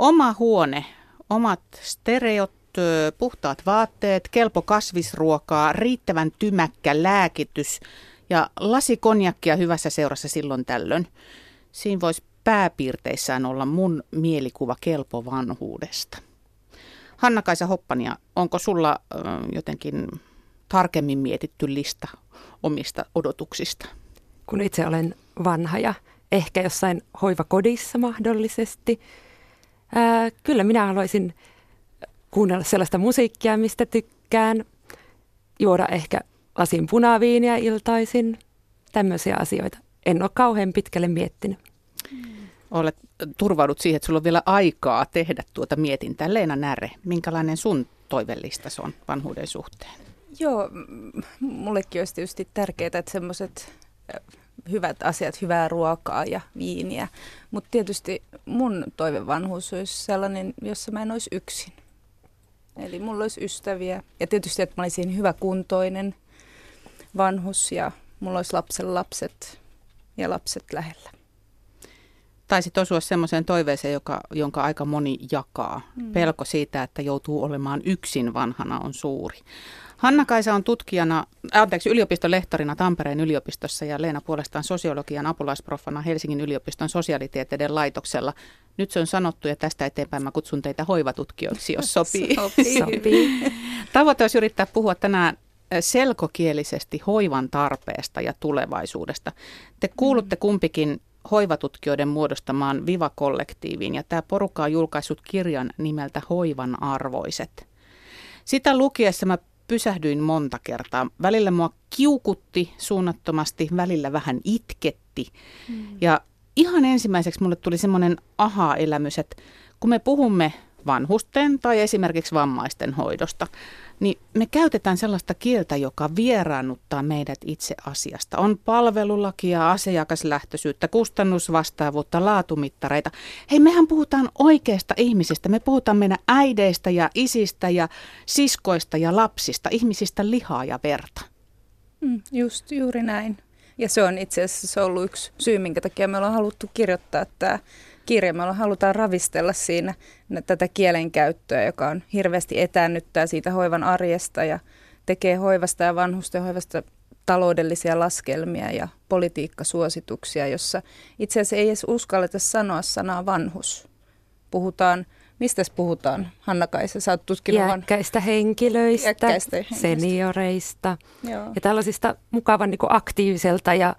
Oma huone, omat stereot, puhtaat vaatteet, kelpo kasvisruokaa, riittävän tymäkkä lääkitys ja lasi konjakkia hyvässä seurassa silloin tällöin. Siinä voisi pääpiirteissään olla mun mielikuva kelpo vanhuudesta. Hanna-Kaisa Hoppania, onko sulla jotenkin tarkemmin mietitty lista omista odotuksista? Kun itse olen vanha ja ehkä jossain hoivakodissa mahdollisesti, ää, kyllä minä haluaisin kuunnella sellaista musiikkia, mistä tykkään, juoda ehkä lasin punaviiniä iltaisin, tämmöisiä asioita. En ole kauhean pitkälle miettinyt. Olet turvaudut siihen, että sulla on vielä aikaa tehdä tuota mietintää. Leena Näre, minkälainen sun toivellista on vanhuuden suhteen? Joo, mullekin olisi tietysti tärkeää, että semmoiset hyvät asiat, hyvää ruokaa ja viiniä. Mutta tietysti mun toivevanhuus olisi sellainen, jossa mä en olisi yksin. Eli mulla olisi ystäviä ja tietysti, että mä olisin hyvä kuntoinen vanhus ja mulla olisi lapsen lapset ja lapset lähellä. Taisit osua semmoiseen toiveeseen, joka, jonka aika moni jakaa. Mm. Pelko siitä, että joutuu olemaan yksin vanhana on suuri. Hanna-Kaisa on tutkijana, anteeksi, yliopistolehtorina Tampereen yliopistossa ja Leena puolestaan sosiologian apulaisproffana Helsingin yliopiston sosiaalitieteiden laitoksella. Nyt se on sanottu ja tästä eteenpäin mä kutsun teitä hoivatutkijoiksi, jos sopii. sopii. sopii. Tavoite olisi yrittää puhua tänään selkokielisesti hoivan tarpeesta ja tulevaisuudesta. Te kuulutte kumpikin hoivatutkijoiden muodostamaan Viva-kollektiiviin ja tämä porukka on julkaissut kirjan nimeltä Hoivan arvoiset. Sitä lukiessa mä pysähdyin monta kertaa. Välillä mua kiukutti suunnattomasti, välillä vähän itketti. Mm. Ja ihan ensimmäiseksi mulle tuli semmoinen aha-elämys, että kun me puhumme vanhusten tai esimerkiksi vammaisten hoidosta, niin me käytetään sellaista kieltä, joka vieraannuttaa meidät itse asiasta. On palvelulakia, asiakaslähtöisyyttä, kustannusvastaavuutta, laatumittareita. Hei, mehän puhutaan oikeista ihmisistä. Me puhutaan meidän äideistä ja isistä ja siskoista ja lapsista, ihmisistä lihaa ja verta. Mm, just juuri näin. Ja se on itse asiassa ollut yksi syy, minkä takia me ollaan haluttu kirjoittaa tämä kirja. Me halutaan ravistella siinä tätä kielenkäyttöä, joka on hirveästi etäännyttää siitä hoivan arjesta ja tekee hoivasta ja vanhusten hoivasta taloudellisia laskelmia ja politiikkasuosituksia, jossa itse asiassa ei edes uskalleta sanoa sanaa vanhus. Puhutaan, mistä puhutaan, Hanna-Kaisa, sä oot tutkinut Iäkkäistä henkilöistä, Iäkkäistä henkilöistä. senioreista Joo. ja tällaisista mukavan niin aktiiviselta ja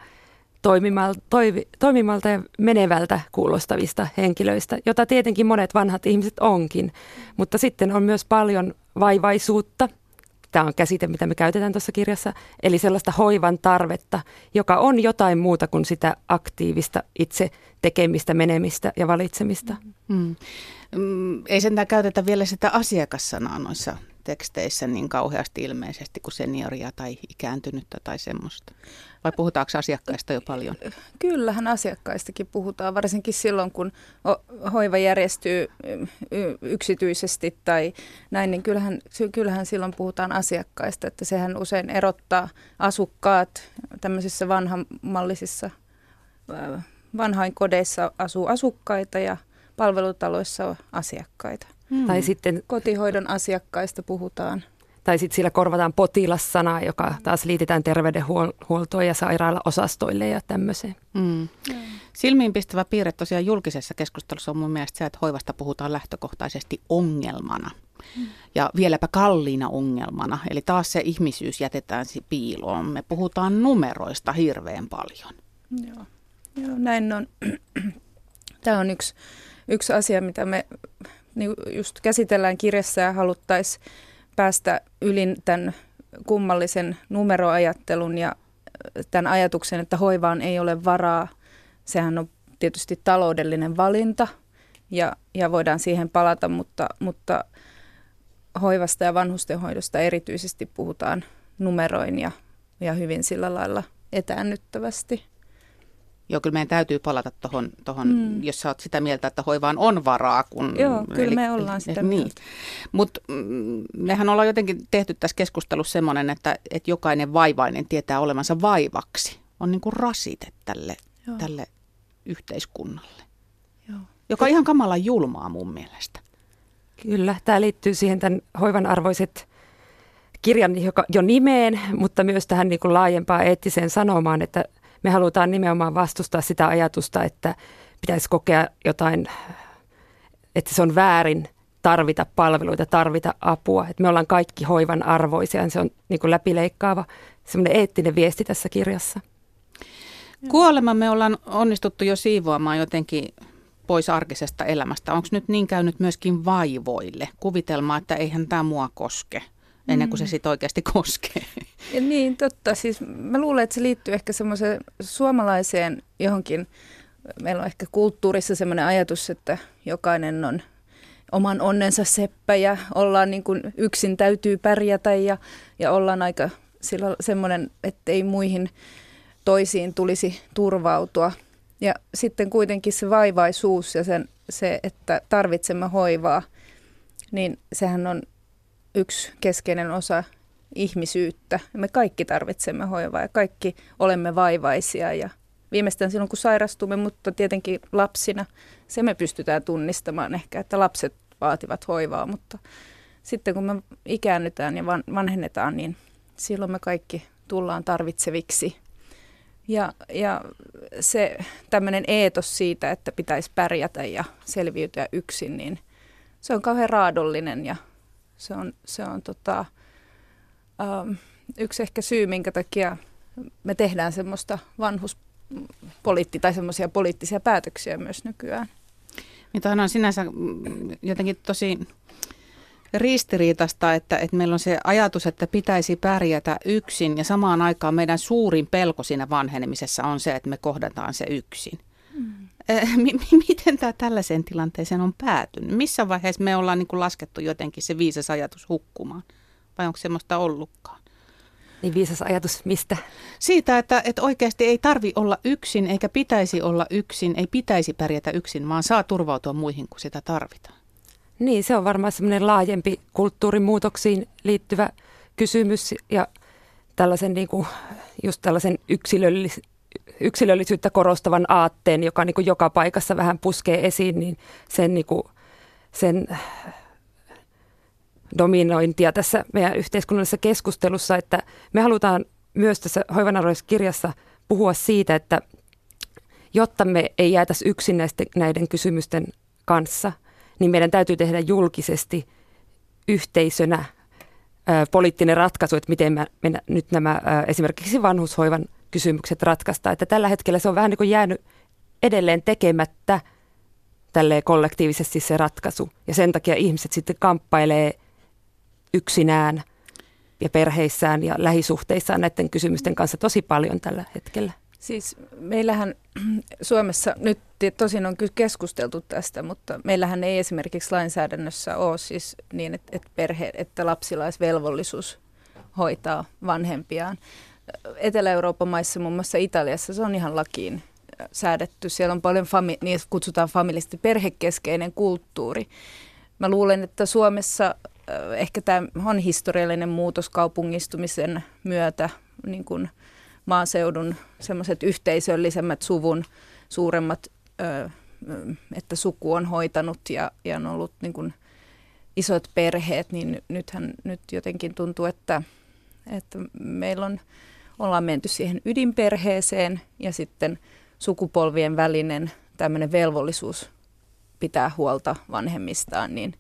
toimimalta, toivi, toimimalta ja menevältä kuulostavista henkilöistä, jota tietenkin monet vanhat ihmiset onkin. Mutta sitten on myös paljon vaivaisuutta. Tämä on käsite, mitä me käytetään tuossa kirjassa. Eli sellaista hoivan tarvetta, joka on jotain muuta kuin sitä aktiivista itse tekemistä, menemistä ja valitsemista. Mm. Ei sentään käytetä vielä sitä asiakassanaa noissa teksteissä niin kauheasti ilmeisesti kuin senioria tai ikääntynyttä tai semmoista? Vai puhutaanko asiakkaista jo paljon? Kyllähän asiakkaistakin puhutaan, varsinkin silloin kun hoiva järjestyy yksityisesti tai näin, niin kyllähän, kyllähän silloin puhutaan asiakkaista, että sehän usein erottaa asukkaat tämmöisissä vanhamallisissa vanhainkodeissa asuu asukkaita ja palvelutaloissa asiakkaita. Hmm. Tai sitten kotihoidon asiakkaista puhutaan. Tai sitten sillä korvataan potilassanaa, joka taas liitetään terveydenhuoltoon ja sairaalaosastoille ja tämmöiseen. Mm. Silmiinpistävä piirre tosiaan julkisessa keskustelussa on mun mielestä se, että hoivasta puhutaan lähtökohtaisesti ongelmana. Mm. Ja vieläpä kalliina ongelmana. Eli taas se ihmisyys jätetään piiloon. Me puhutaan numeroista hirveän paljon. Joo, Joo näin on. Tämä on yksi, yksi asia, mitä me niin just käsitellään kirjassa ja haluttaisiin päästä yli tämän kummallisen numeroajattelun ja tämän ajatuksen, että hoivaan ei ole varaa. Sehän on tietysti taloudellinen valinta ja, ja voidaan siihen palata, mutta, mutta hoivasta ja vanhustenhoidosta erityisesti puhutaan numeroin ja, ja hyvin sillä lailla etäännyttävästi. Joo, kyllä meidän täytyy palata tuohon, tohon, mm. jos sä oot sitä mieltä, että hoivaan on varaa. Kun, Joo, kyllä eli, me ollaan sitä niin. mieltä. Mutta mm, mehän ollaan jotenkin tehty tässä keskustelussa semmoinen, että, että jokainen vaivainen tietää olevansa vaivaksi. On niin kuin rasite tälle, tälle yhteiskunnalle. Joo. joka on ihan kamala julmaa mun mielestä. Kyllä, tämä liittyy siihen tämän hoivan arvoiset kirjan joka, jo nimeen, mutta myös tähän niin kuin laajempaan eettiseen sanomaan, että me halutaan nimenomaan vastustaa sitä ajatusta, että pitäisi kokea jotain, että se on väärin tarvita palveluita, tarvita apua. Että me ollaan kaikki hoivan arvoisia, se on niin kuin läpileikkaava semmoinen eettinen viesti tässä kirjassa. Kuolema me ollaan onnistuttu jo siivoamaan jotenkin pois arkisesta elämästä. Onko nyt niin käynyt myöskin vaivoille? Kuvitelmaa, että eihän tämä mua koske ennen kuin se mm. sitten oikeasti koskee. Ja niin, totta. Siis mä luulen, että se liittyy ehkä semmoiseen suomalaiseen johonkin, meillä on ehkä kulttuurissa semmoinen ajatus, että jokainen on oman onnensa seppä ja ollaan niin kuin yksin täytyy pärjätä ja, ja ollaan aika sillä semmoinen, ettei muihin toisiin tulisi turvautua. Ja sitten kuitenkin se vaivaisuus ja sen, se, että tarvitsemme hoivaa, niin sehän on yksi keskeinen osa ihmisyyttä. Me kaikki tarvitsemme hoivaa ja kaikki olemme vaivaisia ja viimeistään silloin kun sairastumme, mutta tietenkin lapsina se me pystytään tunnistamaan ehkä, että lapset vaativat hoivaa, mutta sitten kun me ikäännytään ja vanhennetaan, niin silloin me kaikki tullaan tarvitseviksi. Ja, ja se tämmöinen eetos siitä, että pitäisi pärjätä ja selviytyä yksin, niin se on kauhean raadollinen ja se on, se on tota, ähm, yksi ehkä syy, minkä takia me tehdään semmoista vanhuspoliitti tai semmoisia poliittisia päätöksiä myös nykyään. Niin on sinänsä jotenkin tosi ristiriitasta, että, että meillä on se ajatus, että pitäisi pärjätä yksin ja samaan aikaan meidän suurin pelko siinä vanhenemisessa on se, että me kohdataan se yksin. Mm. Miten tämä tällaiseen tilanteeseen on päätynyt? Missä vaiheessa me ollaan niin kuin laskettu jotenkin se viisas ajatus hukkumaan? Vai onko semmoista ollutkaan? Niin viisas ajatus mistä? Siitä, että, että oikeasti ei tarvi olla yksin, eikä pitäisi olla yksin, ei pitäisi pärjätä yksin, vaan saa turvautua muihin, kun sitä tarvitaan. Niin, se on varmaan semmoinen laajempi kulttuurimuutoksiin liittyvä kysymys ja tällaisen niin kuin, just tällaisen yksilöllis, yksilöllisyyttä korostavan aatteen, joka niin kuin joka paikassa vähän puskee esiin, niin sen, niin kuin, sen dominointia tässä meidän yhteiskunnallisessa keskustelussa, että me halutaan myös tässä hoivanarvoisessa kirjassa puhua siitä, että jotta me ei jäätäisi yksin näistä, näiden kysymysten kanssa, niin meidän täytyy tehdä julkisesti yhteisönä ää, poliittinen ratkaisu, että miten me, me nyt nämä ää, esimerkiksi vanhushoivan kysymykset ratkaista. Että tällä hetkellä se on vähän niin kuin jäänyt edelleen tekemättä tälleen kollektiivisesti se ratkaisu. Ja sen takia ihmiset sitten kamppailee yksinään ja perheissään ja lähisuhteissaan näiden kysymysten kanssa tosi paljon tällä hetkellä. Siis meillähän Suomessa nyt tosin on kyllä keskusteltu tästä, mutta meillähän ei esimerkiksi lainsäädännössä ole siis niin, että, että, perhe, että lapsilla olisi velvollisuus hoitaa vanhempiaan. Etelä-Euroopan maissa, muun muassa Italiassa, se on ihan lakiin säädetty. Siellä on paljon, fami- niin kutsutaan familisti perhekeskeinen kulttuuri. Mä luulen, että Suomessa ehkä tämä on historiallinen muutos kaupungistumisen myötä, niin kuin maaseudun semmoiset yhteisöllisemmät suvun suuremmat, että suku on hoitanut ja, ja on ollut niin kuin isot perheet, niin nythän nyt jotenkin tuntuu, että, että meillä on, ollaan menty siihen ydinperheeseen ja sitten sukupolvien välinen tämmöinen velvollisuus pitää huolta vanhemmistaan, niin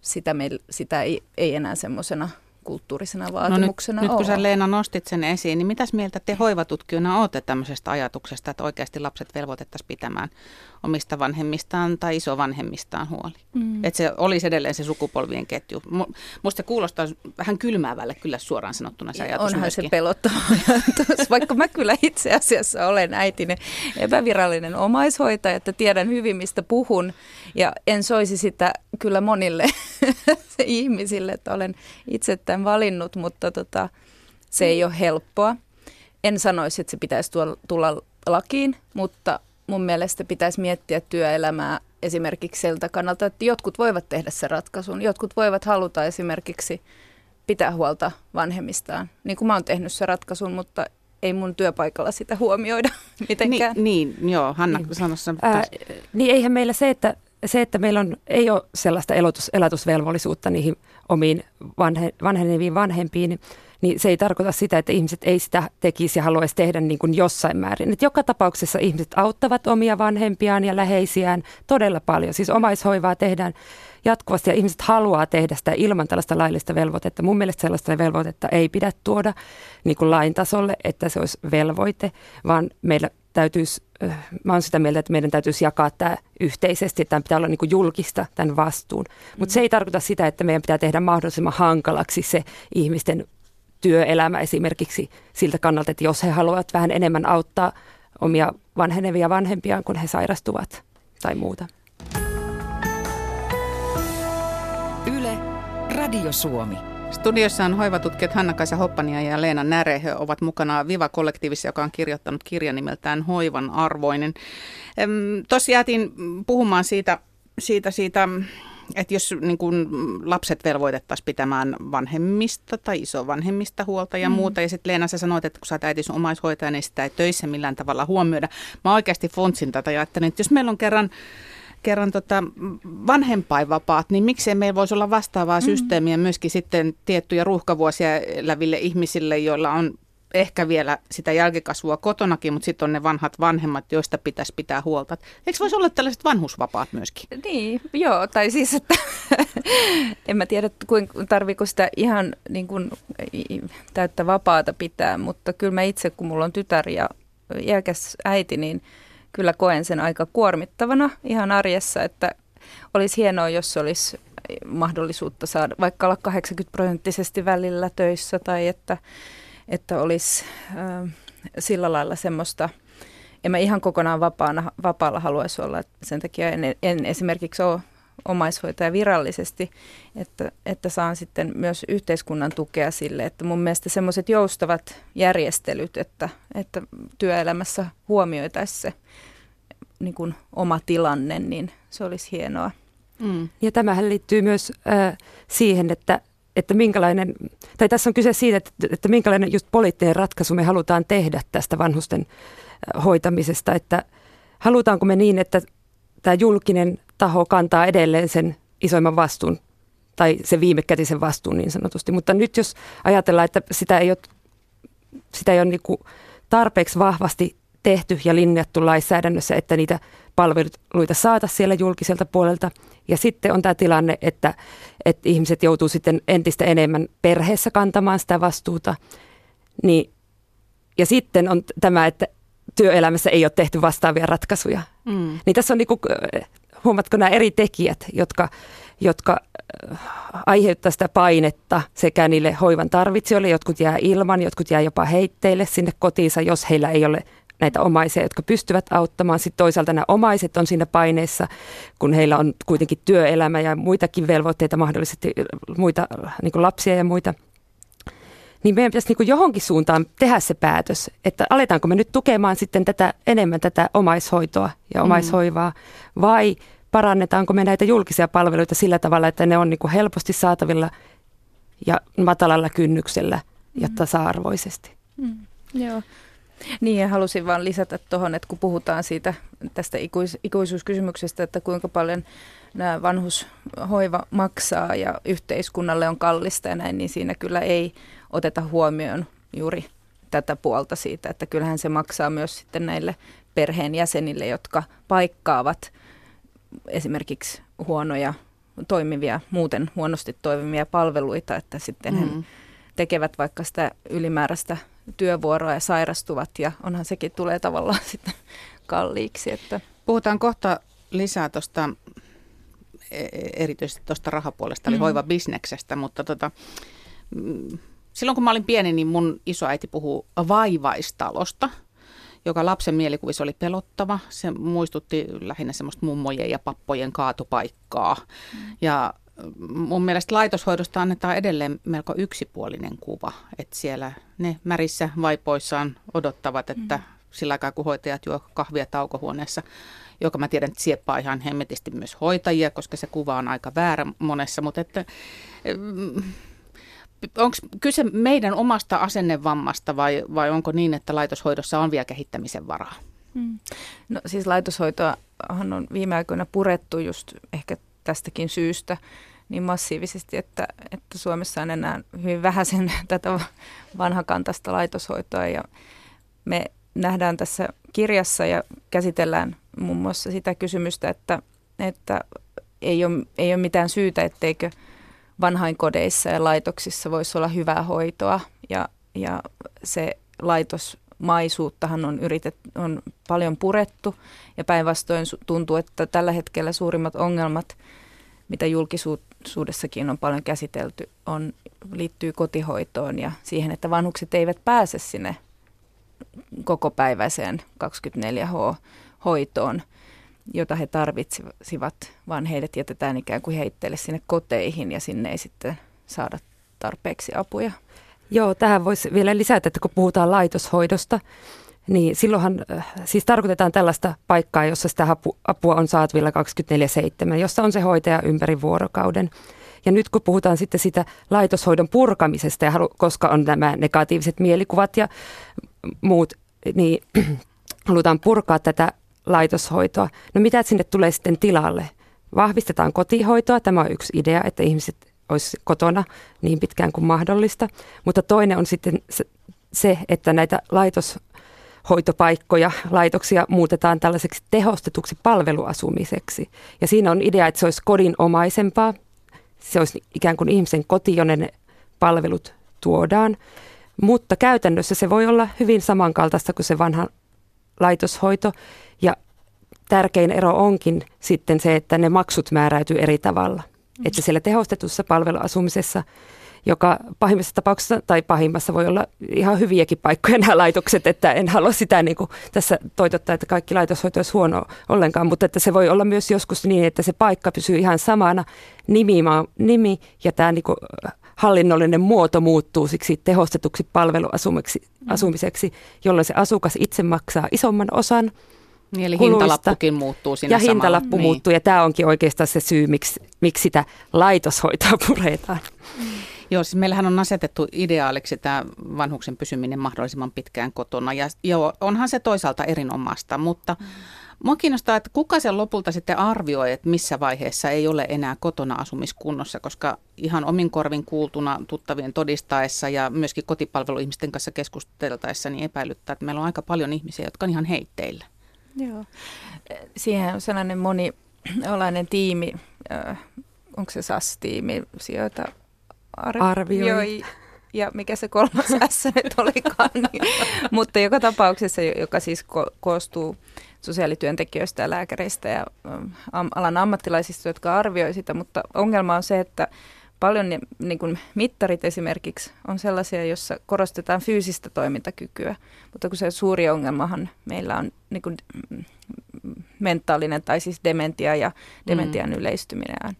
sitä, me, sitä ei, ei enää semmoisena kulttuurisena vaatimuksena no nyt, nyt kun sä Leena nostit sen esiin, niin mitäs mieltä te hoivatutkijoina olette tämmöisestä ajatuksesta, että oikeasti lapset velvoitettaisiin pitämään omista vanhemmistaan tai isovanhemmistaan huoli? Mm. Että se olisi edelleen se sukupolvien ketju. Musta se kuulostaa vähän kylmäävälle kyllä suoraan sanottuna se ajatus Onhan myöskin. se pelottava ajatus, vaikka mä kyllä itse asiassa olen äitinen epävirallinen omaishoitaja, että tiedän hyvin mistä puhun ja en soisi sitä kyllä monille ihmisille, että olen itse tämän valinnut, mutta tota, se ei ole helppoa. En sanoisi, että se pitäisi tulla lakiin, mutta mun mielestä pitäisi miettiä työelämää esimerkiksi siltä kannalta, että jotkut voivat tehdä sen ratkaisun. Jotkut voivat haluta esimerkiksi pitää huolta vanhemmistaan, niin kuin mä oon tehnyt sen ratkaisun, mutta ei mun työpaikalla sitä huomioida mitenkään. Niin, niin joo, Hanna niin. sanossa. Ää, niin eihän meillä se, että se, että meillä on, ei ole sellaista elotus, elatusvelvollisuutta niihin omiin vanhe, vanheneviin vanhempiin, niin se ei tarkoita sitä, että ihmiset ei sitä tekisi ja haluaisi tehdä niin kuin jossain määrin. Et joka tapauksessa ihmiset auttavat omia vanhempiaan ja läheisiään todella paljon. Siis omaishoivaa tehdään jatkuvasti ja ihmiset haluaa tehdä sitä ilman tällaista laillista velvoitetta. Mun mielestä sellaista velvoitetta ei pidä tuoda niin kuin lain tasolle, että se olisi velvoite, vaan meillä täytyisi, mä olen sitä mieltä, että meidän täytyisi jakaa tämä yhteisesti, että tämän pitää olla niin kuin julkista tämän vastuun. Mutta se ei tarkoita sitä, että meidän pitää tehdä mahdollisimman hankalaksi se ihmisten työelämä esimerkiksi siltä kannalta, että jos he haluavat vähän enemmän auttaa omia vanhenevia vanhempiaan, kun he sairastuvat tai muuta. Yle, Radio Suomi. Studiossa on hoivatutkijat Hanna-Kaisa Hoppania ja Leena Näre. He ovat mukana Viva-kollektiivissa, joka on kirjoittanut kirjan nimeltään Hoivan arvoinen. Tuossa jäätiin puhumaan siitä, siitä, siitä että jos niin kun lapset velvoitettaisiin pitämään vanhemmista tai isovanhemmista huolta ja mm. muuta, ja sitten Leena sä sanoit, että kun sä oot äitis omaishoitaja, niin sitä ei töissä millään tavalla huomioida. Mä oikeasti fontsin tätä ja ajattelin, että jos meillä on kerran kerran tota vanhempainvapaat, niin miksei meillä voisi olla vastaavaa mm. systeemiä myöskin sitten tiettyjä ruuhkavuosia eläville ihmisille, joilla on ehkä vielä sitä jälkikasvua kotonakin, mutta sitten on ne vanhat vanhemmat, joista pitäisi pitää huolta. Eikö voisi olla tällaiset vanhusvapaat myöskin? Niin, joo, tai siis, että en mä tiedä, kuinka tarviiko sitä ihan niin kuin, täyttä vapaata pitää, mutta kyllä mä itse, kun mulla on tytär ja iäkäs äiti, niin kyllä koen sen aika kuormittavana ihan arjessa, että olisi hienoa, jos olisi mahdollisuutta saada vaikka olla 80 prosenttisesti välillä töissä tai että että olisi äh, sillä lailla semmoista, en mä ihan kokonaan vapaana, vapaalla haluaisi olla, sen takia en, en esimerkiksi ole omaishoitaja virallisesti, että, että saan sitten myös yhteiskunnan tukea sille, että mun mielestä semmoiset joustavat järjestelyt, että, että työelämässä huomioitaisiin se niin kuin oma tilanne, niin se olisi hienoa. Mm. Ja tämähän liittyy myös äh, siihen, että että minkälainen, tai tässä on kyse siitä, että, että minkälainen just poliittinen ratkaisu me halutaan tehdä tästä vanhusten hoitamisesta, että halutaanko me niin, että tämä julkinen taho kantaa edelleen sen isoimman vastuun tai se viimekätisen vastuun niin sanotusti. Mutta nyt jos ajatellaan, että sitä ei ole, sitä ei ole niin tarpeeksi vahvasti tehty ja linjattu lainsäädännössä, että niitä palveluita saata siellä julkiselta puolelta. Ja sitten on tämä tilanne, että, että ihmiset joutuu sitten entistä enemmän perheessä kantamaan sitä vastuuta. Niin, ja sitten on tämä, että työelämässä ei ole tehty vastaavia ratkaisuja. Mm. Niin tässä on, niin kuin, huomatko nämä eri tekijät, jotka, jotka äh, aiheuttaa sitä painetta sekä niille hoivan tarvitsijoille, jotkut jää ilman, jotkut jää jopa heitteille sinne kotiinsa, jos heillä ei ole näitä omaisia, jotka pystyvät auttamaan. Sitten toisaalta nämä omaiset on siinä paineessa, kun heillä on kuitenkin työelämä ja muitakin velvoitteita, mahdollisesti muita niin kuin lapsia ja muita. Niin meidän pitäisi niin johonkin suuntaan tehdä se päätös, että aletaanko me nyt tukemaan sitten tätä enemmän tätä omaishoitoa ja mm. omaishoivaa vai parannetaanko me näitä julkisia palveluita sillä tavalla, että ne on niin kuin helposti saatavilla ja matalalla kynnyksellä ja mm. tasa-arvoisesti. Mm. Joo. Niin ja halusin vaan lisätä tuohon, että kun puhutaan siitä tästä ikuis- ikuisuuskysymyksestä, että kuinka paljon nämä vanhushoiva maksaa ja yhteiskunnalle on kallista ja näin, niin siinä kyllä ei oteta huomioon juuri tätä puolta siitä, että kyllähän se maksaa myös sitten näille perheenjäsenille, jotka paikkaavat esimerkiksi huonoja toimivia, muuten huonosti toimivia palveluita, että sitten mm. he tekevät vaikka sitä ylimääräistä työvuoroa ja sairastuvat ja onhan sekin tulee tavallaan sitten kalliiksi. Että. Puhutaan kohta lisää tuosta e, erityisesti tuosta rahapuolesta, eli mm. hoivabisneksestä, mutta tota, mm, silloin kun mä olin pieni, niin mun isoäiti puhuu vaivaistalosta, joka lapsen mielikuvissa oli pelottava. Se muistutti lähinnä semmoista mummojen ja pappojen kaatopaikkaa. Mm. Ja mun mielestä laitoshoidosta annetaan edelleen melko yksipuolinen kuva, että siellä ne märissä vaipoissaan odottavat, että mm. sillä aikaa kun hoitajat juo kahvia taukohuoneessa, joka mä tiedän, että sieppaa ihan hemmetisti myös hoitajia, koska se kuva on aika väärä monessa, mutta että mm, onko kyse meidän omasta asennevammasta vai, vai onko niin, että laitoshoidossa on vielä kehittämisen varaa? Hmm. No siis laitoshoitoahan on viime aikoina purettu just ehkä tästäkin syystä niin massiivisesti, että, että Suomessa on enää hyvin vähäisen tätä vanhakantaista laitoshoitoa ja me nähdään tässä kirjassa ja käsitellään muun muassa sitä kysymystä, että, että ei, ole, ei ole mitään syytä, etteikö vanhainkodeissa ja laitoksissa voisi olla hyvää hoitoa. Ja, ja se laitosmaisuuttahan on, yritet, on paljon purettu. Ja päinvastoin tuntuu, että tällä hetkellä suurimmat ongelmat, mitä julkisuudessakin on paljon käsitelty, on, liittyy kotihoitoon ja siihen, että vanhukset eivät pääse sinne kokopäiväiseen 24H-hoitoon, jota he tarvitsivat, vaan heidät jätetään ikään kuin heitteelle sinne koteihin ja sinne ei sitten saada tarpeeksi apuja. Joo, tähän voisi vielä lisätä, että kun puhutaan laitoshoidosta, niin silloinhan äh, siis tarkoitetaan tällaista paikkaa, jossa sitä apua on saatavilla 24-7, jossa on se hoitaja ympäri vuorokauden. Ja nyt kun puhutaan sitten sitä laitoshoidon purkamisesta, ja koska on nämä negatiiviset mielikuvat ja muut, niin halutaan purkaa tätä laitoshoitoa. No mitä sinne tulee sitten tilalle? Vahvistetaan kotihoitoa, tämä on yksi idea, että ihmiset olisi kotona niin pitkään kuin mahdollista. Mutta toinen on sitten se, että näitä laitoshoitopaikkoja, laitoksia muutetaan tällaiseksi tehostetuksi palveluasumiseksi. Ja siinä on idea, että se olisi kodinomaisempaa. Se olisi ikään kuin ihmisen koti, jonne ne palvelut tuodaan. Mutta käytännössä se voi olla hyvin samankaltaista kuin se vanha laitoshoito. Tärkein ero onkin sitten se, että ne maksut määräytyy eri tavalla. Mm. Että siellä tehostetussa palveluasumisessa, joka pahimmassa tapauksessa tai pahimmassa voi olla ihan hyviäkin paikkoja nämä laitokset, että en halua sitä niin kuin tässä toitottaa, että kaikki laitoshoito olisi huono ollenkaan, mutta että se voi olla myös joskus niin, että se paikka pysyy ihan samana, nimi, nimi ja tämä niin kuin hallinnollinen muoto muuttuu siksi tehostetuksi palveluasumiseksi, mm. jolloin se asukas itse maksaa isomman osan niin, eli kuluista. hintalappukin muuttuu siinä Ja samalla. hintalappu niin. muuttuu ja tämä onkin oikeastaan se syy, miksi, miksi sitä laitoshoitoa puretaan. Mm. Joo, siis meillähän on asetettu ideaaliksi tämä vanhuksen pysyminen mahdollisimman pitkään kotona ja joo, onhan se toisaalta erinomaista, mutta Mua kiinnostaa, että kuka sen lopulta sitten arvioi, että missä vaiheessa ei ole enää kotona asumiskunnossa, koska ihan omin korvin kuultuna tuttavien todistaessa ja myöskin kotipalveluihmisten kanssa keskusteltaessa niin epäilyttää, että meillä on aika paljon ihmisiä, jotka on ihan heitteillä. Joo. Siihen on sellainen moniolainen tiimi, onko se SAS-tiimi, sijoita arvioi. arvioi. Ja mikä se kolmas S nyt olikaan. Niin. Mutta joka tapauksessa, joka siis ko- koostuu sosiaalityöntekijöistä ja lääkäreistä ja ähm, alan ammattilaisista, jotka arvioi sitä, mutta ongelma on se, että paljon niin kuin mittarit esimerkiksi on sellaisia, joissa korostetaan fyysistä toimintakykyä, mutta kun se suuri ongelmahan meillä on niin kuin mm, mentaalinen tai siis dementia ja dementian mm. yleistyminen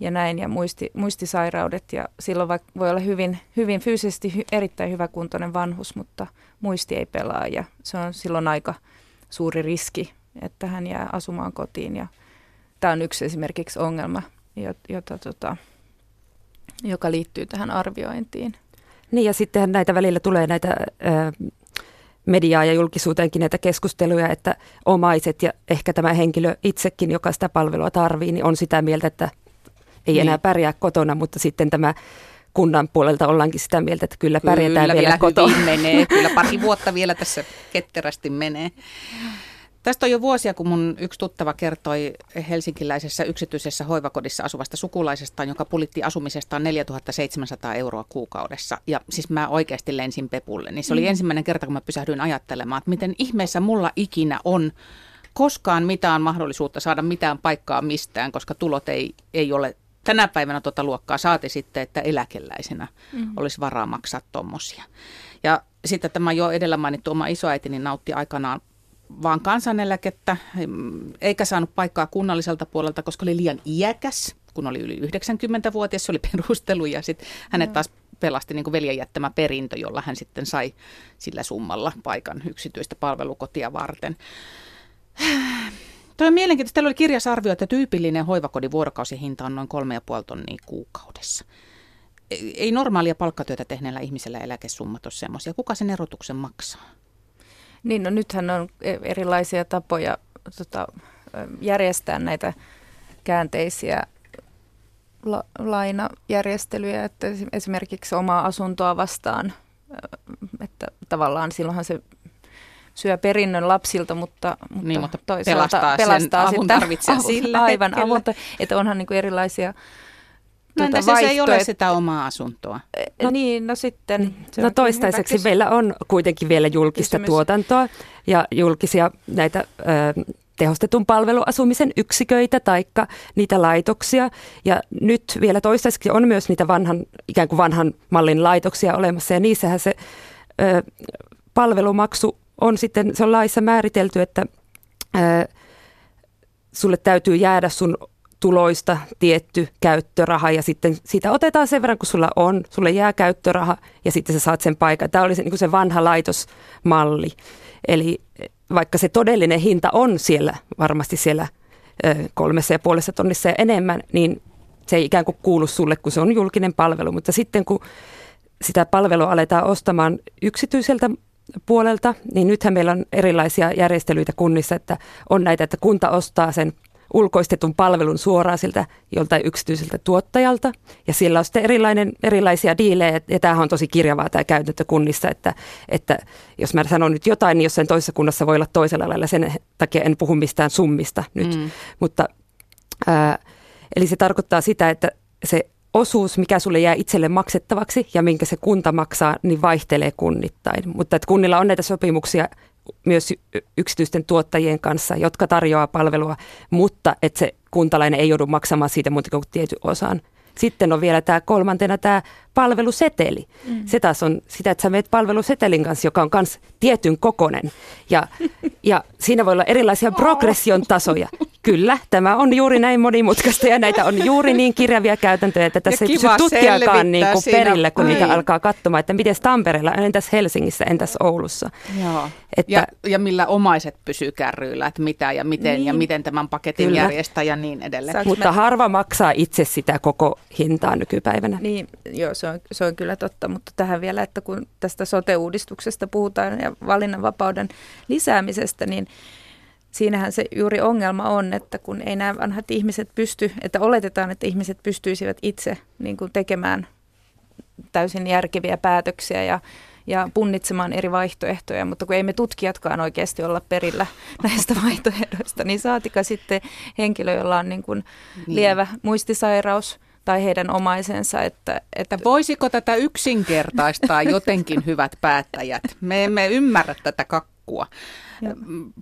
ja näin ja muisti, muistisairaudet ja silloin voi olla hyvin, hyvin fyysisesti hy, erittäin hyväkuntoinen vanhus, mutta muisti ei pelaa ja se on silloin aika suuri riski, että hän jää asumaan kotiin. Ja tämä on yksi esimerkiksi ongelma, jota, tota, joka liittyy tähän arviointiin. Niin ja sitten näitä välillä tulee näitä ö, mediaa ja julkisuuteenkin näitä keskusteluja, että omaiset ja ehkä tämä henkilö itsekin, joka sitä palvelua tarvii, niin on sitä mieltä, että ei niin. enää pärjää kotona, mutta sitten tämä kunnan puolelta ollaankin sitä mieltä, että kyllä pärjätään kyllä, vielä, vielä kotona. menee, kyllä pari vuotta vielä tässä ketterästi menee. Tästä on jo vuosia, kun mun yksi tuttava kertoi helsinkiläisessä yksityisessä hoivakodissa asuvasta sukulaisestaan, joka pulitti asumisestaan 4700 euroa kuukaudessa. Ja siis mä oikeasti lensin pepulle. Niin se oli mm. ensimmäinen kerta, kun mä pysähdyin ajattelemaan, että miten ihmeessä mulla ikinä on koskaan mitään mahdollisuutta saada mitään paikkaa mistään, koska tulot ei, ei ole tänä päivänä tuota luokkaa saati sitten, että eläkeläisenä mm. olisi varaa maksaa tuommoisia. Ja sitten tämä jo edellä mainittu oma isoäitini nautti aikanaan vaan kansaneläkettä, eikä saanut paikkaa kunnalliselta puolelta, koska oli liian iäkäs, kun oli yli 90-vuotias, se oli perustelu, ja sitten hänet taas pelasti niin kuin veljen jättämä perintö, jolla hän sitten sai sillä summalla paikan yksityistä palvelukotia varten. Tuo on mielenkiintoista. Teillä oli kirjassa arvio, että tyypillinen hoivakodin vuorokausihinta on noin 3,5 tonnia kuukaudessa. ei normaalia palkkatyötä tehneellä ihmisellä eläkesummat ole semmoisia. Kuka sen erotuksen maksaa? Niin, no nythän on e, erilaisia tapoja tota, järjestää näitä käänteisiä la, lainajärjestelyjä, että esimerkiksi omaa asuntoa vastaan, että tavallaan silloinhan se syö perinnön lapsilta, mutta, mutta, niin, mutta toisaalta pelastaa, pelastaa sen avun sillä Aivan, avunta, että onhan niin kuin erilaisia No tuota entäs se ei ole sitä omaa asuntoa? No, niin, no sitten. Niin, no toistaiseksi hyväksi. meillä on kuitenkin vielä julkista kysymys. tuotantoa ja julkisia näitä ö, tehostetun palveluasumisen yksiköitä tai niitä laitoksia. Ja nyt vielä toistaiseksi on myös niitä vanhan, ikään kuin vanhan mallin laitoksia olemassa ja niissähän se ö, palvelumaksu on sitten, se on laissa määritelty, että ö, sulle täytyy jäädä sun tuloista tietty käyttöraha ja sitten siitä otetaan sen verran, kun sulla on, sulle jää käyttöraha ja sitten sä saat sen paikan. Tämä oli se, niin se vanha laitosmalli. Eli vaikka se todellinen hinta on siellä varmasti siellä kolmessa ja puolessa tonnissa ja enemmän, niin se ei ikään kuin kuulu sulle, kun se on julkinen palvelu. Mutta sitten kun sitä palvelua aletaan ostamaan yksityiseltä puolelta, niin nythän meillä on erilaisia järjestelyitä kunnissa, että on näitä, että kunta ostaa sen ulkoistetun palvelun suoraan siltä joltain yksityiseltä tuottajalta. Ja siellä on sitten erilainen, erilaisia diilejä, ja tämähän on tosi kirjavaa tämä käytäntö kunnissa, että, että jos mä sanon nyt jotain, niin jossain toisessa kunnassa voi olla toisella lailla, sen takia en puhu mistään summista nyt. Mm. Mutta, ää, eli se tarkoittaa sitä, että se osuus, mikä sulle jää itselle maksettavaksi ja minkä se kunta maksaa, niin vaihtelee kunnittain. Mutta että kunnilla on näitä sopimuksia myös yksityisten tuottajien kanssa, jotka tarjoaa palvelua, mutta että se kuntalainen ei joudu maksamaan siitä muuta kuin tietyn osan. Sitten on vielä tämä kolmantena tämä palveluseteli. Mm. Se taas on sitä, että sä meet palvelusetelin kanssa, joka on myös tietyn kokonen. Ja, ja siinä voi olla erilaisia progression tasoja. Kyllä, tämä on juuri näin monimutkaista ja näitä on juuri niin kirjavia käytäntöjä, että tässä ei pysy tutkijakaan niin kuin perillä, kun niitä alkaa katsomaan, että miten Tampereella, entäs Helsingissä, entäs Oulussa. Joo. Että, ja, ja millä omaiset pysyy kärryillä, että mitä ja miten niin. ja miten tämän paketin Kyllä. järjestää ja niin edelleen. Saanko Mutta mä... harva maksaa itse sitä koko hintaa nykypäivänä. Niin, joo, se on, se on kyllä totta, mutta tähän vielä, että kun tästä sote-uudistuksesta puhutaan ja valinnanvapauden lisäämisestä, niin siinähän se juuri ongelma on, että kun ei nämä vanhat ihmiset pysty, että oletetaan, että ihmiset pystyisivät itse niin kuin tekemään täysin järkeviä päätöksiä ja, ja punnitsemaan eri vaihtoehtoja, mutta kun ei me tutkijatkaan oikeasti olla perillä näistä vaihtoehdoista, niin saatika sitten henkilö, jolla on niin kuin niin. lievä muistisairaus tai heidän omaisensa. Että, että voisiko tätä yksinkertaistaa jotenkin hyvät päättäjät? Me emme ymmärrä tätä kakkua.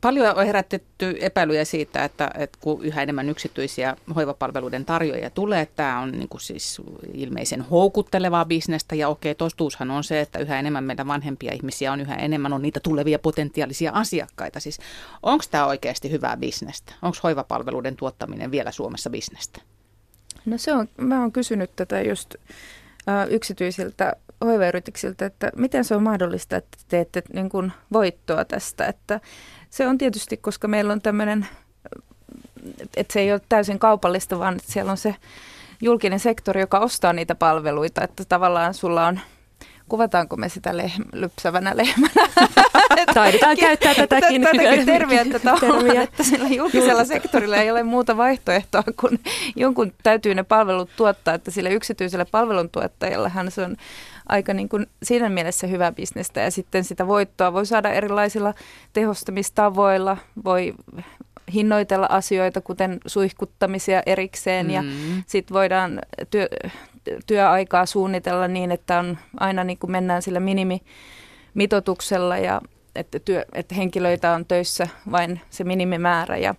Paljon on herätetty epäilyjä siitä, että, että kun yhä enemmän yksityisiä hoivapalveluiden tarjoajia tulee, että tämä on niin kuin siis ilmeisen houkuttelevaa bisnestä ja okei, tostuushan on se, että yhä enemmän meidän vanhempia ihmisiä on yhä enemmän on niitä tulevia potentiaalisia asiakkaita. Siis onko tämä oikeasti hyvää bisnestä? Onko hoivapalveluiden tuottaminen vielä Suomessa bisnestä? No se on, mä oon kysynyt tätä just äh, yksityisiltä hoivayrityksiltä, että miten se on mahdollista, että teette niin kuin voittoa tästä. Että se on tietysti, koska meillä on tämmöinen, että se ei ole täysin kaupallista, vaan että siellä on se julkinen sektori, joka ostaa niitä palveluita, että tavallaan sulla on kuvataanko me sitä lehm, lypsävänä lehmänä? Taidetaan käyttää tätäkin. Tätäkin termiä, että, termiä. että sillä julkisella sektorilla ei ole muuta vaihtoehtoa, kun jonkun täytyy ne palvelut tuottaa, että sillä yksityisellä palveluntuottajallahan se on aika niin kuin siinä mielessä hyvä bisnestä ja sitten sitä voittoa voi saada erilaisilla tehostamistavoilla, voi hinnoitella asioita, kuten suihkuttamisia erikseen mm. ja sitten voidaan työ, työaikaa suunnitella niin, että on aina niin kuin mennään sillä minimimitoituksella ja että, työ, että henkilöitä on töissä vain se minimimäärä ja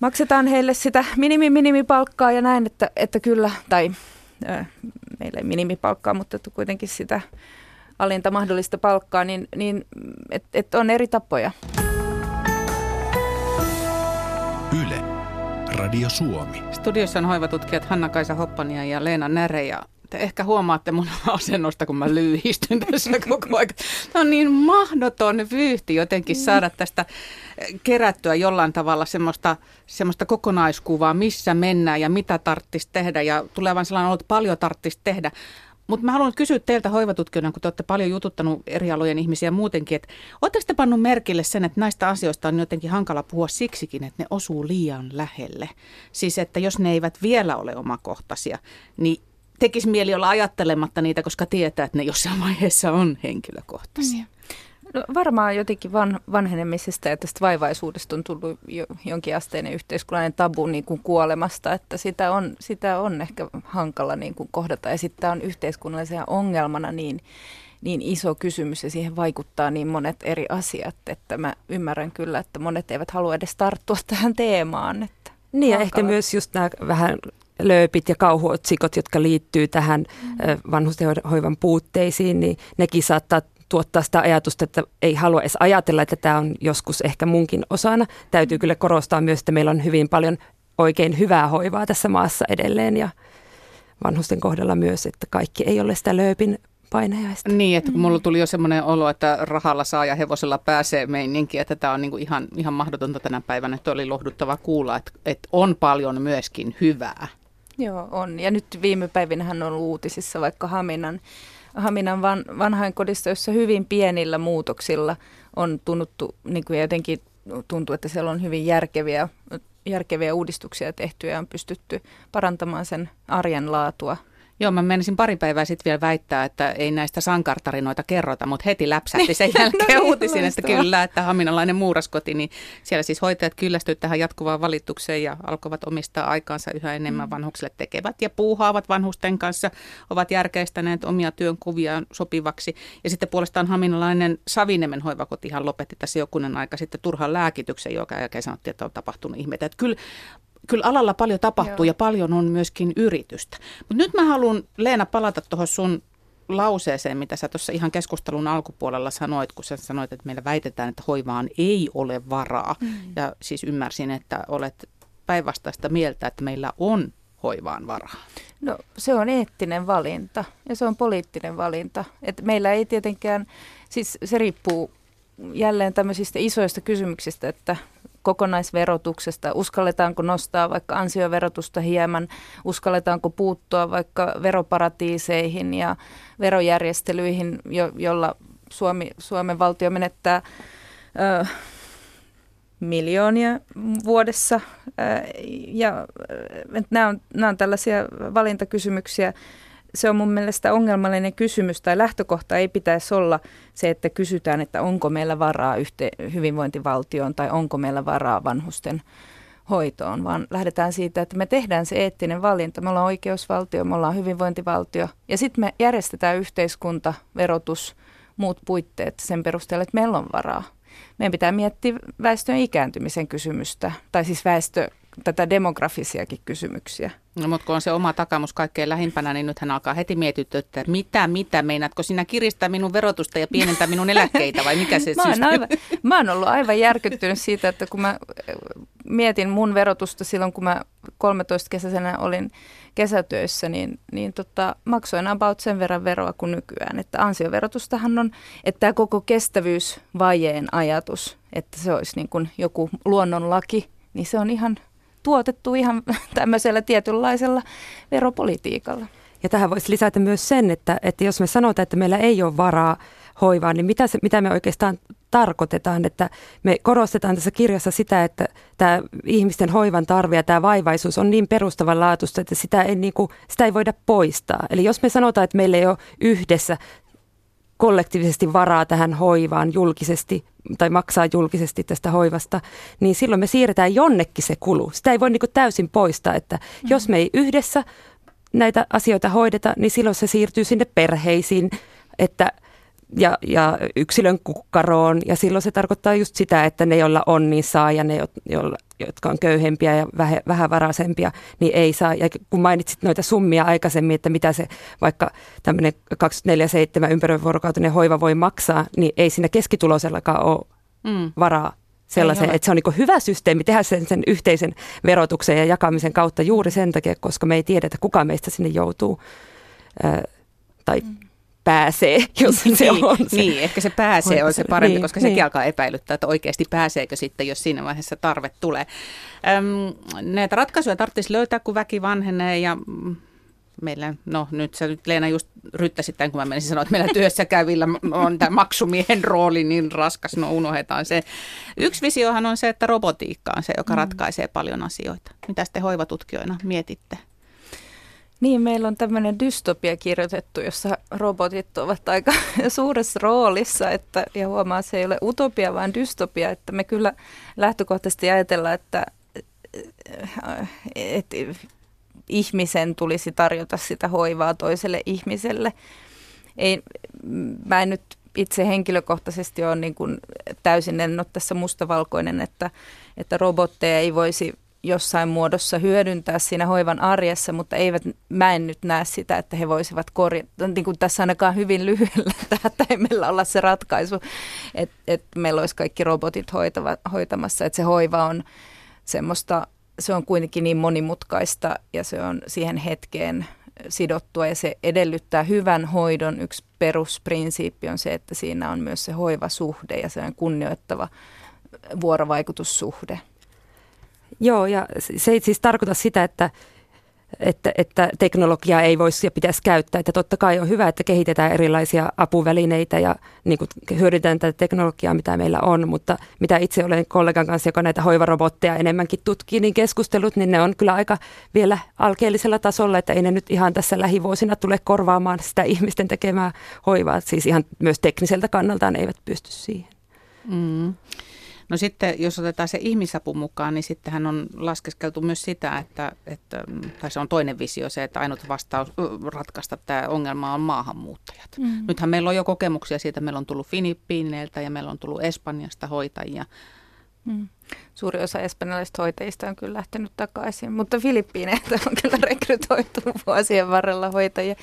maksetaan heille sitä minimi-minimipalkkaa ja näin, että, että kyllä, tai ö, meillä ei minimipalkkaa, mutta kuitenkin sitä alinta mahdollista palkkaa, niin, niin että et on eri tapoja. Yle, Radio Suomi. Studiossa on hoivatutkijat Hanna-Kaisa Hoppania ja Leena Näre ja Te ehkä huomaatte mun asennosta, kun mä lyhistyn tässä koko ajan. Tämä on niin mahdoton vyyhti jotenkin mm. saada tästä eh, kerättyä jollain tavalla semmoista, semmoista kokonaiskuvaa, missä mennään ja mitä tarttisi tehdä. Ja tulee vain sellainen että paljon tarttisi tehdä. Mutta mä haluan kysyä teiltä hoivatutkijoina, kun te olette paljon jututtanut eri alojen ihmisiä muutenkin, että oletteko te pannut merkille sen, että näistä asioista on jotenkin hankala puhua siksikin, että ne osuu liian lähelle? Siis että jos ne eivät vielä ole omakohtaisia, niin tekisi mieli olla ajattelematta niitä, koska tietää, että ne jossain vaiheessa on henkilökohtaisia. Mm. No, varmaan jotenkin van, vanhenemisesta ja tästä vaivaisuudesta on tullut jo, jonkinasteinen yhteiskunnallinen tabu niin kuin kuolemasta, että sitä on, sitä on ehkä hankala niin kuin kohdata ja sitten on yhteiskunnallisena ongelmana niin, niin iso kysymys ja siihen vaikuttaa niin monet eri asiat, että mä ymmärrän kyllä, että monet eivät halua edes tarttua tähän teemaan. Että niin ja ehkä myös just nämä vähän lööpit ja kauhuotsikot, jotka liittyy tähän mm. vanhustenhoivan puutteisiin, niin nekin saattaa tuottaa sitä ajatusta, että ei halua edes ajatella, että tämä on joskus ehkä munkin osana. Täytyy kyllä korostaa myös, että meillä on hyvin paljon oikein hyvää hoivaa tässä maassa edelleen ja vanhusten kohdalla myös, että kaikki ei ole sitä lööpin painajaista. Niin, että kun mulla tuli jo semmoinen olo, että rahalla saa ja hevosella pääsee meininki, että tämä on niinku ihan, ihan mahdotonta tänä päivänä, että oli lohduttava kuulla, että, että on paljon myöskin hyvää. Joo, on. Ja nyt viime päivinä hän on uutisissa vaikka Haminan Haminan van, vanhainkodissa, jossa hyvin pienillä muutoksilla on tunnuttu, niin kuin jotenkin tuntuu, että siellä on hyvin järkeviä, järkeviä uudistuksia tehty ja on pystytty parantamaan sen arjen laatua Joo, mä menisin pari päivää sitten vielä väittää, että ei näistä sankartarinoita kerrota, mutta heti läpsähti sen no jälkeen no niin, uutisin, että kyllä, että haminalainen muuraskoti, niin siellä siis hoitajat kyllästyivät tähän jatkuvaan valitukseen ja alkoivat omistaa aikaansa yhä enemmän mm. vanhuksille tekevät ja puuhaavat vanhusten kanssa, ovat järkeistäneet omia työnkuviaan sopivaksi. Ja sitten puolestaan haminalainen Savinemen hoivakotihan lopetti tässä jokunen aika sitten turhan lääkityksen, joka jälkeen sanottiin, että on tapahtunut ihmeitä. Että kyllä kyllä alalla paljon tapahtuu Joo. ja paljon on myöskin yritystä. Mutta nyt mä haluan Leena palata tuohon sun lauseeseen, mitä sä tuossa ihan keskustelun alkupuolella sanoit, kun sä sanoit, että meillä väitetään, että hoivaan ei ole varaa. Mm. Ja siis ymmärsin, että olet päinvastaista mieltä, että meillä on hoivaan varaa. No se on eettinen valinta ja se on poliittinen valinta. Et meillä ei tietenkään, siis se riippuu jälleen tämmöisistä isoista kysymyksistä, että kokonaisverotuksesta, uskalletaanko nostaa vaikka ansioverotusta hieman, uskalletaanko puuttua vaikka veroparatiiseihin ja verojärjestelyihin, jo, jolla Suomi, Suomen valtio menettää ö, miljoonia vuodessa. Ja nämä on, nämä on tällaisia valintakysymyksiä, se on mun mielestä ongelmallinen kysymys tai lähtökohta ei pitäisi olla se, että kysytään, että onko meillä varaa yhte- hyvinvointivaltioon tai onko meillä varaa vanhusten hoitoon, vaan lähdetään siitä, että me tehdään se eettinen valinta. Me ollaan oikeusvaltio, me ollaan hyvinvointivaltio ja sitten me järjestetään yhteiskunta, verotus, muut puitteet sen perusteella, että meillä on varaa. Meidän pitää miettiä väestön ikääntymisen kysymystä, tai siis väestö, tätä demografisiakin kysymyksiä. No, mutta kun on se oma takamus kaikkein lähimpänä, niin nythän alkaa heti mietityä, että mitä, mitä, meinaatko sinä kiristää minun verotusta ja pienentää minun eläkkeitä vai mikä se mä, oon aivan, mä oon ollut aivan järkyttynyt siitä, että kun mä mietin mun verotusta silloin, kun mä 13 kesäisenä olin kesätöissä, niin, niin tota, maksoin about sen verran veroa kuin nykyään. Että ansioverotustahan on, että tämä koko kestävyysvajeen ajatus, että se olisi niin kuin joku luonnonlaki, niin se on ihan tuotettu ihan tämmöisellä tietynlaisella veropolitiikalla. Ja tähän voisi lisätä myös sen, että, että jos me sanotaan, että meillä ei ole varaa hoivaan, niin mitä, se, mitä me oikeastaan tarkoitetaan, että me korostetaan tässä kirjassa sitä, että tämä ihmisten hoivan tarve ja tämä vaivaisuus on niin perustavanlaatuista, että sitä ei, niin kuin, sitä ei voida poistaa. Eli jos me sanotaan, että meillä ei ole yhdessä kollektiivisesti varaa tähän hoivaan julkisesti tai maksaa julkisesti tästä hoivasta, niin silloin me siirretään jonnekin se kulu. Sitä ei voi niin täysin poistaa, että mm-hmm. jos me ei yhdessä näitä asioita hoideta, niin silloin se siirtyy sinne perheisiin, että ja, ja yksilön kukkaroon. Ja silloin se tarkoittaa just sitä, että ne, joilla on, niin saa ja ne, joilla, jotka on köyhempiä ja vähe, vähävaraisempia, niin ei saa. Ja kun mainitsit noita summia aikaisemmin, että mitä se vaikka tämmöinen 24-7 ympärivuorokautinen hoiva voi maksaa, niin ei siinä keskituloisellakaan ole mm. varaa sellaiseen, että se on niin hyvä systeemi tehdä sen, sen yhteisen verotuksen ja jakamisen kautta juuri sen takia, koska me ei tiedetä, kuka meistä sinne joutuu tai mm pääsee, jos niin, se on se. Niin, ehkä se pääsee on se parempi, niin, koska niin. sekin alkaa epäilyttää, että oikeasti pääseekö sitten, jos siinä vaiheessa tarve tulee. Öm, näitä ratkaisuja tarvitsisi löytää, kun väki vanhenee ja mm, meillä, no nyt sä nyt Leena just ryttäsit tämän, kun mä menisin sanoa, että meillä työssä käyvillä on tämä maksumiehen rooli niin raskas, no unohdetaan se. Yksi visiohan on se, että robotiikka on se, joka mm. ratkaisee paljon asioita. Mitä te hoivatutkijoina mietitte? Niin, meillä on tämmöinen dystopia kirjoitettu, jossa robotit ovat aika suuressa roolissa, että, ja huomaa, että se ei ole utopia, vaan dystopia, että me kyllä lähtökohtaisesti ajatellaan, että, että ihmisen tulisi tarjota sitä hoivaa toiselle ihmiselle. Ei, mä en nyt itse henkilökohtaisesti ole niin kuin täysin, en ole tässä mustavalkoinen, että, että robotteja ei voisi jossain muodossa hyödyntää siinä hoivan arjessa, mutta eivät, mä en nyt näe sitä, että he voisivat korjata, niin kuin tässä ainakaan hyvin lyhyellä tähtäimellä olla se ratkaisu, että, että meillä olisi kaikki robotit hoitava, hoitamassa, että se hoiva on semmoista, se on kuitenkin niin monimutkaista ja se on siihen hetkeen sidottua ja se edellyttää hyvän hoidon. Yksi perusprinsiippi on se, että siinä on myös se hoivasuhde ja se on kunnioittava vuorovaikutussuhde. Joo, ja se ei siis tarkoita sitä, että, että, että teknologiaa ei voisi ja pitäisi käyttää. Että totta kai on hyvä, että kehitetään erilaisia apuvälineitä ja niin kuin tätä teknologiaa, mitä meillä on, mutta mitä itse olen kollegan kanssa, joka näitä hoivarobotteja enemmänkin tutkii, niin keskustelut, niin ne on kyllä aika vielä alkeellisella tasolla, että ei ne nyt ihan tässä lähivuosina tule korvaamaan sitä ihmisten tekemää hoivaa. Siis ihan myös tekniseltä kannaltaan eivät pysty siihen. Mm. No sitten, jos otetaan se ihmisapu mukaan, niin sittenhän on laskeskeltu myös sitä, että, että tai se on toinen visio se, että ainut vastaus ratkaista tämä ongelma on maahanmuuttajat. Mm. Nythän meillä on jo kokemuksia siitä, meillä on tullut Filippiineiltä ja meillä on tullut Espanjasta hoitajia. Mm. Suuri osa espanjalaisista hoitajista on kyllä lähtenyt takaisin, mutta Filippiineiltä on kyllä rekrytoitu vuosien varrella hoitajia.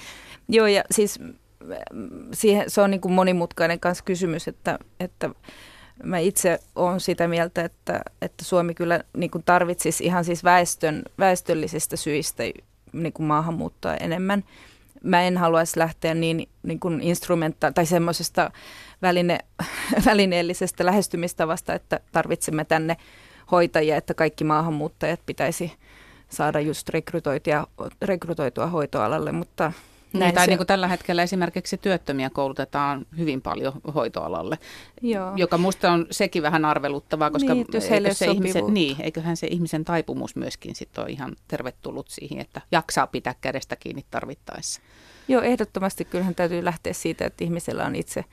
Joo, ja siis siihen, se on niin kuin monimutkainen kanssa kysymys, että, että Mä itse olen sitä mieltä, että, että Suomi kyllä niin kuin tarvitsisi ihan siis väestön, väestöllisistä syistä niin kuin maahanmuuttoa enemmän. Mä en haluaisi lähteä niin, niin kuin instrumenta- tai semmoisesta väline, välineellisestä lähestymistavasta, että tarvitsemme tänne hoitajia, että kaikki maahanmuuttajat pitäisi saada just rekrytoitua, rekrytoitua hoitoalalle, mutta näin tai se... niin kuin tällä hetkellä esimerkiksi työttömiä koulutetaan hyvin paljon hoitoalalle, Joo. joka minusta on sekin vähän arveluttavaa, koska niin, jos eikö se ihmisen, niin, eiköhän se ihmisen taipumus myöskin sit ole ihan tervetullut siihen, että jaksaa pitää kädestä kiinni tarvittaessa. Joo, ehdottomasti kyllähän täytyy lähteä siitä, että ihmisellä on itse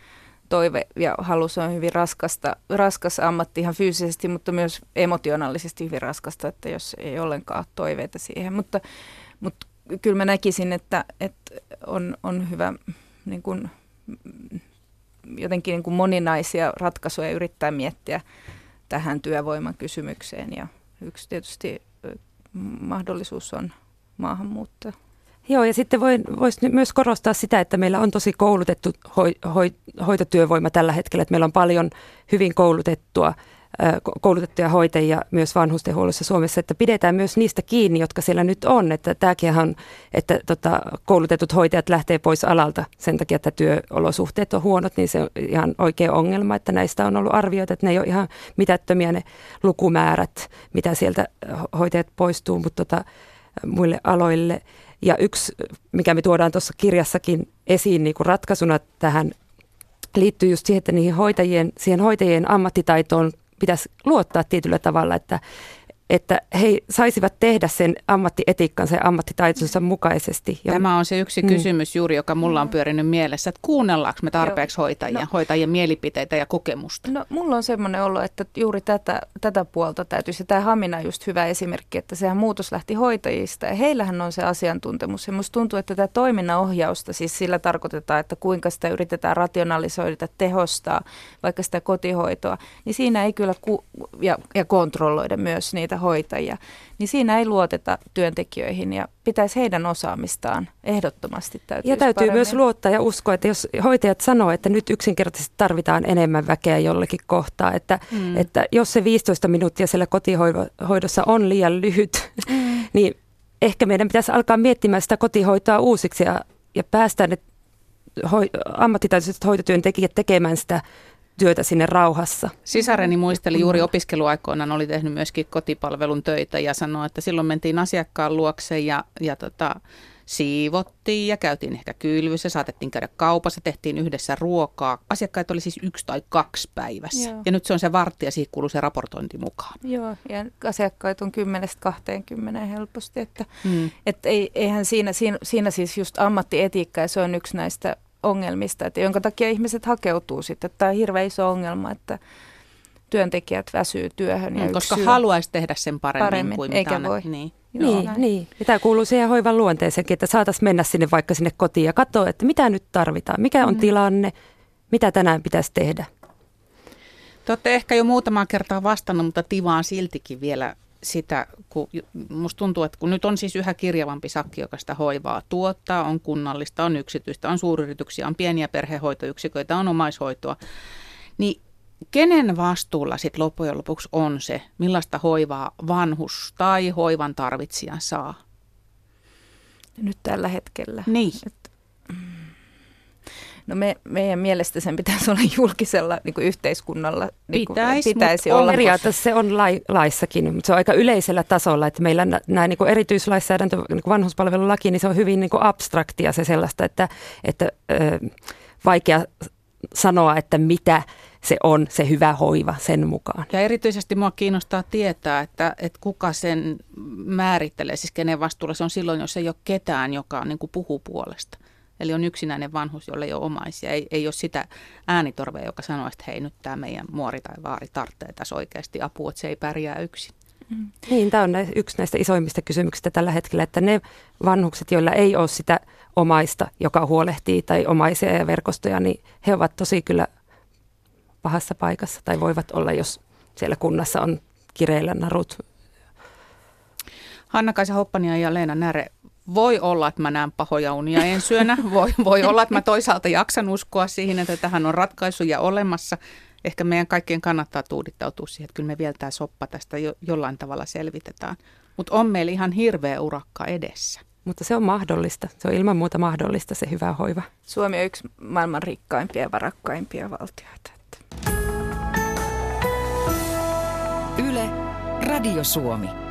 toive ja halu, se on hyvin raskasta, raskas ammatti ihan fyysisesti, mutta myös emotionaalisesti hyvin raskasta, että jos ei ollenkaan ole toiveita siihen. Mutta, mutta kyllä mä näkisin, että, että on, on hyvä niin kuin, jotenkin niin kuin moninaisia ratkaisuja yrittää miettiä tähän työvoiman kysymykseen. Ja yksi tietysti mahdollisuus on maahanmuutto. Joo, ja sitten voisi myös korostaa sitä, että meillä on tosi koulutettu hoi, hoi, hoitotyövoima tällä hetkellä, että meillä on paljon hyvin koulutettua koulutettuja hoitajia myös vanhustenhuollossa Suomessa, että pidetään myös niistä kiinni, jotka siellä nyt on. Että tämäkin on, että tota, koulutetut hoitajat lähtee pois alalta sen takia, että työolosuhteet on huonot, niin se on ihan oikea ongelma, että näistä on ollut arvioita, että ne ei ole ihan mitättömiä ne lukumäärät, mitä sieltä hoitajat poistuu, mutta tota, muille aloille. Ja yksi, mikä me tuodaan tuossa kirjassakin esiin niin kuin ratkaisuna tähän liittyy just siihen, että niihin hoitajien, siihen hoitajien ammattitaitoon pitäisi luottaa tietyllä tavalla, että, että he saisivat tehdä sen ammattietiikkansa ja ammattitaitonsa mukaisesti. Tämä on se yksi mm. kysymys juuri, joka mulla on pyörinyt mielessä, että kuunnellaanko me tarpeeksi Joo. hoitajia, no, hoitajien mielipiteitä ja kokemusta? No mulla on semmoinen olo, että juuri tätä, tätä puolta täytyisi. Tämä Hamina on just hyvä esimerkki, että sehän muutos lähti hoitajista ja heillähän on se asiantuntemus. Ja musta tuntuu, että tätä toiminnanohjausta, siis sillä tarkoitetaan, että kuinka sitä yritetään rationalisoida, tehostaa, vaikka sitä kotihoitoa, niin siinä ei kyllä, ku- ja, ja kontrolloida myös niitä hoitajia, niin siinä ei luoteta työntekijöihin ja pitäisi heidän osaamistaan ehdottomasti täytyy. Ja täytyy paremmin. myös luottaa ja uskoa, että jos hoitajat sanoo, että nyt yksinkertaisesti tarvitaan enemmän väkeä jollekin kohtaa, että, mm. että jos se 15 minuuttia siellä kotihoidossa on liian lyhyt, mm. niin ehkä meidän pitäisi alkaa miettimään sitä kotihoitoa uusiksi ja ja päästään ne hoi, ammattitaitoiset hoitotyöntekijät tekemään sitä työtä sinne rauhassa. Sisareni muisteli juuri opiskeluaikoinaan, oli tehnyt myöskin kotipalvelun töitä ja sanoi, että silloin mentiin asiakkaan luokse ja, ja tota, siivottiin ja käytiin ehkä kylvyssä, saatettiin käydä kaupassa, tehtiin yhdessä ruokaa. Asiakkaita oli siis yksi tai kaksi päivässä. Joo. Ja nyt se on se vartti ja siihen kuuluu se raportointi mukaan. Joo, ja asiakkaita on 10-20 helposti. Että, mm. et ei, eihän siinä, siinä, siinä siis just ammattietiikka ja se on yksi näistä ongelmista, että jonka takia ihmiset hakeutuu sitten. Tämä on hirveän iso ongelma, että työntekijät väsyy työhön. Ja mm, koska haluaisi tehdä sen paremmin, paremmin kuin eikä mitä voi. Niin. Joo, niin, niin. Ja tämä kuuluu siihen hoivan luonteeseenkin, että saataisiin mennä sinne vaikka sinne kotiin ja katsoa, että mitä nyt tarvitaan, mikä on mm. tilanne, mitä tänään pitäisi tehdä. Te olette ehkä jo muutamaa kertaa vastannut, mutta tivaan siltikin vielä sitä, kun musta tuntuu, että kun nyt on siis yhä kirjavampi sakki, joka sitä hoivaa tuottaa, on kunnallista, on yksityistä, on suuryrityksiä, on pieniä perhehoitoyksiköitä, on omaishoitoa, niin kenen vastuulla sitten loppujen lopuksi on se, millaista hoivaa vanhus tai hoivan tarvitsija saa? Nyt tällä hetkellä. Niin. Et, no me, meidän mielestä sen pitäisi olla julkisella niin kuin yhteiskunnalla. Niin kuin, pitäisi, pitäisi olla. Periaatteessa se on lai, laissakin, mutta se on aika yleisellä tasolla, että meillä nämä niin erityislainsäädäntö, niin vanhuspalvelulaki, niin se on hyvin niin kuin abstraktia se sellaista, että, että ö, vaikea sanoa, että mitä se on se hyvä hoiva sen mukaan. Ja erityisesti mua kiinnostaa tietää, että, että kuka sen määrittelee, siis kenen vastuulla se on silloin, jos ei ole ketään, joka niin kuin puhuu puolesta. Eli on yksinäinen vanhus, jolle ei ole omaisia. Ei, ei ole sitä äänitorvea, joka sanoo, että hei nyt tämä meidän muori tai vaari tarvitsee tässä oikeasti apua, että se ei pärjää yksin. Mm. Niin, tämä on yksi näistä isoimmista kysymyksistä tällä hetkellä, että ne vanhukset, joilla ei ole sitä omaista, joka huolehtii tai omaisia ja verkostoja, niin he ovat tosi kyllä pahassa paikassa tai voivat olla, jos siellä kunnassa on kireillä narut. Hanna-Kaisa Hoppania ja Leena Näre, voi olla, että mä näen pahoja unia ensyönä. Voi, voi olla, että mä toisaalta jaksan uskoa siihen, että tähän on ratkaisuja olemassa. Ehkä meidän kaikkien kannattaa tuudittautua siihen, että kyllä me vielä tämä soppa tästä jo, jollain tavalla selvitetään. Mutta on meillä ihan hirveä urakka edessä. Mutta se on mahdollista. Se on ilman muuta mahdollista se hyvä hoiva. Suomi on yksi maailman rikkaimpia ja varakkaimpia valtioita. Yle, Radio Suomi.